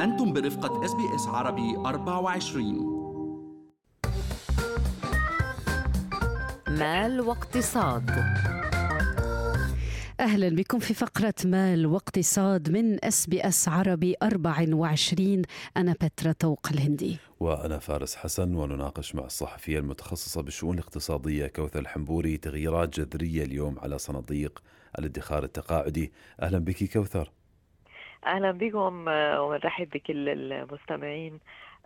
أنتم برفقة إس بي إس عربي 24 مال واقتصاد. أهلا بكم في فقرة مال واقتصاد من إس بي إس عربي 24 أنا بترا توق الهندي. وأنا فارس حسن ونناقش مع الصحفية المتخصصة بالشؤون الاقتصادية كوثر الحنبوري تغييرات جذرية اليوم على صناديق الادخار التقاعدي. أهلا بك كوثر. أهلا بكم ونرحب بكل المستمعين.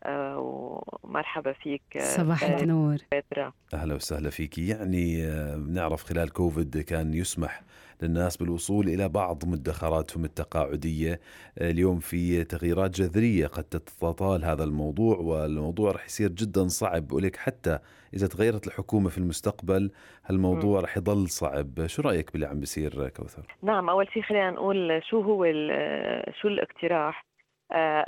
ومرحبا فيك آه، صباح النور. بترا أهلا وسهلا فيك. يعني آه، بنعرف خلال كوفيد كان يسمح للناس بالوصول إلى بعض مدخراتهم التقاعدية. آه، اليوم في تغييرات جذرية قد تتطال هذا الموضوع والموضوع رح يصير جدا صعب. ولك حتى إذا تغيرت الحكومة في المستقبل هالموضوع رح يضل صعب. شو رأيك باللي عم بيصير كوثر؟ نعم أول شيء خلينا نقول شو هو ال- شو الاقتراح؟ آه،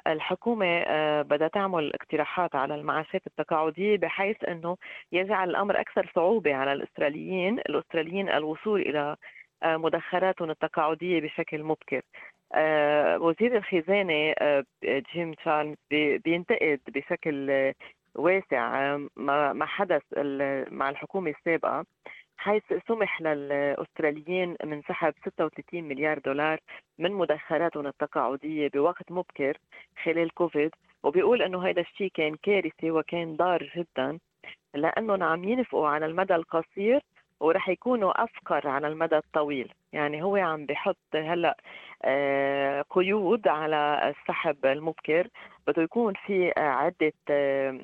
الحكومة آه، بدها تعمل اقتراحات على المعاشات التقاعدية بحيث أنه يجعل الأمر أكثر صعوبة على الأستراليين الأستراليين الوصول إلى آه، مدخراتهم التقاعدية بشكل مبكر. آه، وزير الخزانة آه، جيم تشالمرز بي- بينتقد بشكل آه، واسع آه، ما حدث مع الحكومة السابقة. حيث سمح للأستراليين من سحب 36 مليار دولار من مدخراتهم التقاعدية بوقت مبكر خلال كوفيد وبيقول إنه هذا الشيء كان كارثي وكان ضار جدا لأنهم عم ينفقوا على المدى القصير ورح يكونوا أفقر على المدى الطويل. يعني هو عم بحط هلأ آه، قيود على السحب المبكر. بده يكون في عدة آه،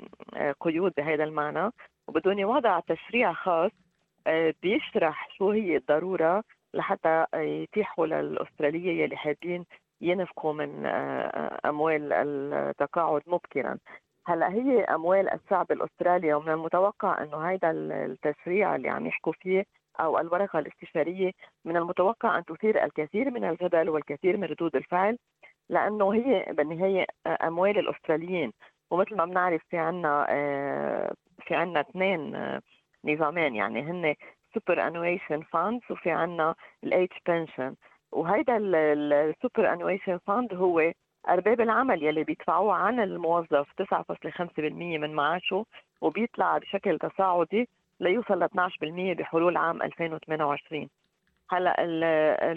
قيود بهذا المعنى وبدهم يوضع تشريع خاص بيشرح شو هي الضرورة لحتى آه، يتيحوا للأسترالية يلي حابين ينفقوا من آه، أموال التقاعد مبكرا هلأ هي أموال الشعب الأسترالي ومن المتوقع إنه هيدا التشريع اللي عم يحكوا فيه أو الورقة الاستشارية من المتوقع أن تثير الكثير من الجدل والكثير من ردود الفعل لأنه هي بالنهاية أموال الأستراليين. ومثل ما بنعرف في عنا آه، في عنا اثنين آه، نظامين يعني هن superannuation funds وفي عنا ال age pension وهيدا ال superannuation fund هو أرباب العمل يلي بيدفعوه عن الموظف 9.5% من معاشه وبيطلع بشكل تصاعدي ليوصل ل 12% بحلول عام 2028 هلأ ال-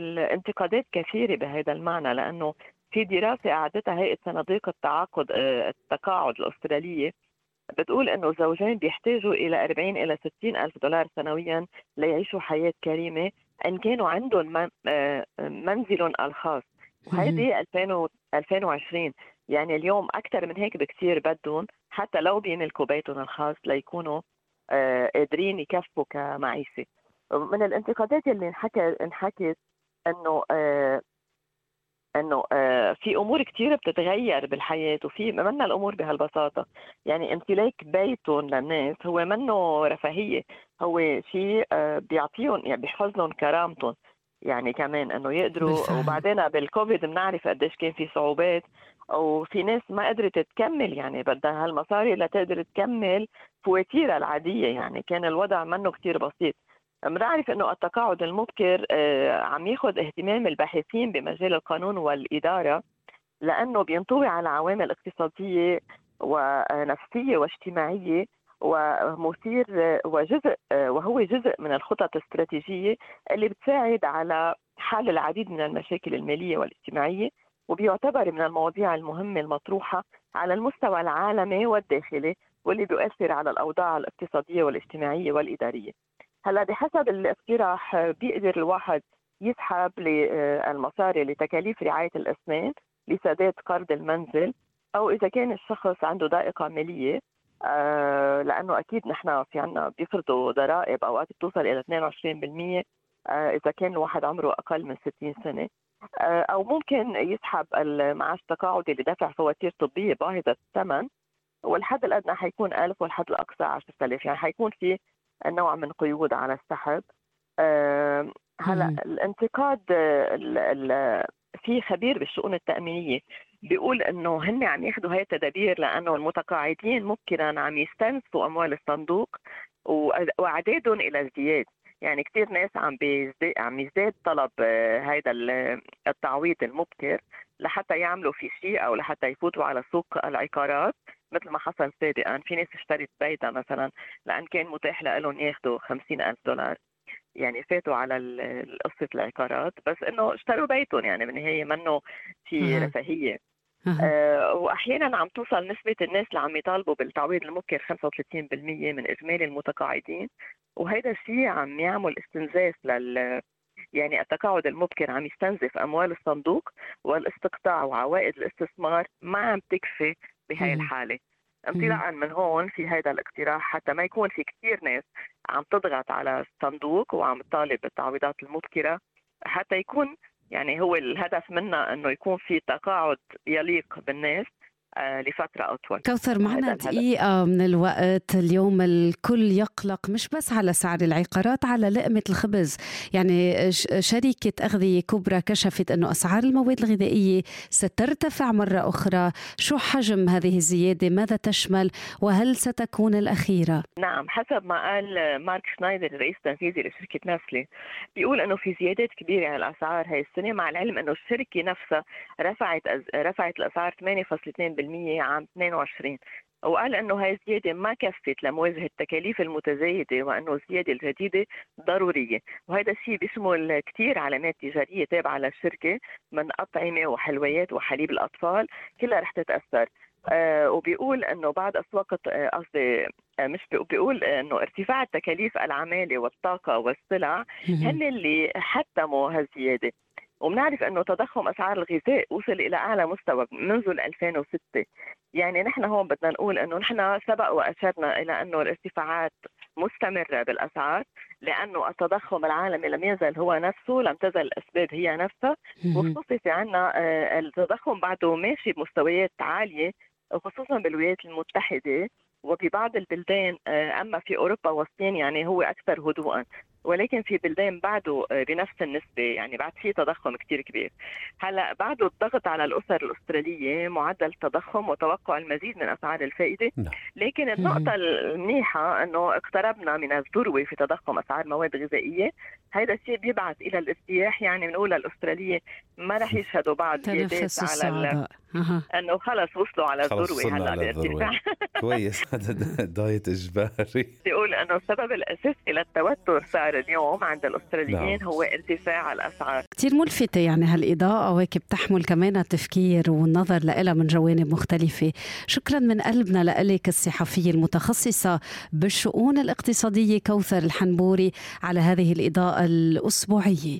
الانتقادات كثيرة بهذا المعنى لأنه في دراسة أعدتها هيئة صناديق التعاقد آه، التقاعد الأسترالية بتقول إنه الزوجين بيحتاجوا إلى 40 إلى 60 ألف دولار سنويا ليعيشوا حياة كريمة إن كانوا عندهم آه، منزلهم الخاص. وهيدي 2000 و- 2020 يعني اليوم أكثر من هيك بكثير بدهم حتى لو بيملكوا بيتهم الخاص ليكونوا آه، قادرين يكفوا كمعيشة. من الانتقادات اللي انحكى انحكت إنه آه، إنه آه، في أمور كثير بتتغير بالحياة وفي منا الأمور بهالبساطة. يعني امتلاك بيتهم للناس هو منه رفاهية. هو شيء آه، بيعطيهم يعني بيحفظ كرامتهم. يعني كمان إنه يقدروا بالفعل. وبعدين بالكوفيد بنعرف قديش كان في صعوبات وفي ناس ما قدرت تكمل يعني بدها هالمصاري لتقدر تكمل فواتيرها العادية. يعني كان الوضع منه كثير بسيط. بنعرف إنه التقاعد المبكر آه، عم ياخذ اهتمام الباحثين بمجال القانون والإدارة لأنه بينطوي على عوامل اقتصادية ونفسية واجتماعية ومثير وجزء آه، وهو جزء من الخطط الاستراتيجية اللي بتساعد على حل العديد من المشاكل المالية والاجتماعية وبيعتبر من المواضيع المهمة المطروحة على المستوى العالمي والداخلي واللي بيؤثر على الأوضاع الاقتصادية والاجتماعية والإدارية. هلا بحسب الاقتراح آه، بيقدر الواحد يسحب المصاري لتكاليف رعاية الأسنان لسداد قرض المنزل أو إذا كان الشخص عنده ضائقة مالية آه، لأنه أكيد نحن في عنا بيفرضوا ضرائب أوقات بتوصل إلى 22% آه، إذا كان الواحد عمره أقل من 60 سنة. آه، أو ممكن يسحب المعاش التقاعدي لدفع فواتير طبية باهظة الثمن والحد الأدنى حيكون 1000 والحد الأقصى 10000 يعني حيكون في نوع من قيود على السحب. آه، هلا. الانتقاد آه، ال- ال- في خبير بالشؤون التأمينية بيقول إنه هن عم ياخذوا هاي التدابير لأنه المتقاعدين مبكرا عم يستنسوا أموال الصندوق وأعدادهم إلى ازدياد. يعني كثير ناس عم بيزداد عم يزداد طلب هذا التعويض المبكر لحتى يعملوا في شيء أو لحتى يفوتوا على سوق العقارات. مثل ما حصل سابقا في ناس اشترت بيتها مثلا لأن كان متاح لهم ياخذوا خمسين ألف دولار. يعني فاتوا على قصة العقارات بس إنه اشتروا بيتهم يعني بالنهاية منه في رفاهية. آه واحيانا عم توصل نسبة الناس اللي عم يطالبوا بالتعويض المبكر 35% من إجمالي المتقاعدين. وهذا الشيء عم يعمل استنزاف لل يعني التقاعد المبكر عم يستنزف أموال الصندوق والاستقطاع وعوائد الاستثمار ما عم تكفي بهاي الحالة. انطلاقا من هون في هذا الاقتراح حتى ما يكون في كثير ناس عم تضغط على الصندوق وعم تطالب بالتعويضات المبكرة حتى يكون يعني هو الهدف منا إنه يكون في تقاعد يليق بالناس. لفترة أطول. كوثر معنا دقيقة من الوقت. اليوم الكل يقلق مش بس على سعر العقارات على لقمة الخبز. يعني شركة أغذية كبرى كشفت أنه أسعار المواد الغذائية سترتفع مرة أخرى. شو حجم هذه الزيادة؟ ماذا تشمل؟ وهل ستكون الأخيرة؟ نعم حسب ما قال مارك شنايدر الرئيس التنفيذي لشركة نسلي بيقول أنه في زيادات كبيرة على الأسعار هاي السنة مع العلم أنه الشركة نفسها رفعت رفعت الأسعار 8.2% عام 22 وقال إنه هاي الزيادة ما كفت لمواجهة التكاليف المتزايدة وإنه الزيادة الجديدة ضرورية. وهذا الشيء بيشمل كثير علامات تجارية تابعة للشركة من أطعمة وحلويات وحليب الأطفال كلها رح تتأثر. آه وبيقول إنه بعد اسواق آه، قصدي آه مش بيقول إنه ارتفاع التكاليف العمالة والطاقة والسلع هن اللي حتموا هالزيادة. وبنعرف إنه تضخم أسعار الغذاء وصل إلى أعلى مستوى منذ 2006 يعني نحن هون بدنا نقول إنه نحن سبق وأشرنا إلى إنه الارتفاعات مستمرة بالأسعار لأنه التضخم العالمي لم يزل هو نفسه لم تزل الأسباب هي نفسها. وخصوصا في عندنا آه، التضخم بعده ماشي بمستويات عالية وخصوصا بالولايات المتحدة. وببعض البلدان آه، أما في أوروبا والصين يعني هو أكثر هدوءا ولكن في بلدان بعده آه، بنفس النسبة يعني بعد في تضخم كتير كبير. هلأ بعده الضغط على الأسر الأسترالية معدل تضخم وتوقع المزيد من أسعار الفائدة. نعم. لكن النقطة المنيحة أنه اقتربنا من الذروة في تضخم أسعار مواد غذائية. هذا الشيء بيبعث إلى الارتياح يعني بنقول للأسترالية ما رح يشهدوا بعد زيادات على إنه خلص وصلوا على الذروة هلا بارتفاع كويس. هذا دايت إجباري. بيقول إنه السبب الأساسي للتوتر صار اليوم عند الأستراليين نعم. هو ارتفاع الأسعار. كثير ملفتة يعني هالإضاءة وهيك بتحمل كمان التفكير والنظر لها من جوانب مختلفة. شكرا من قلبنا لك الصحفية المتخصصة بالشؤون الاقتصادية كوثر الحنبوري على هذه الإضاءة الأسبوعية.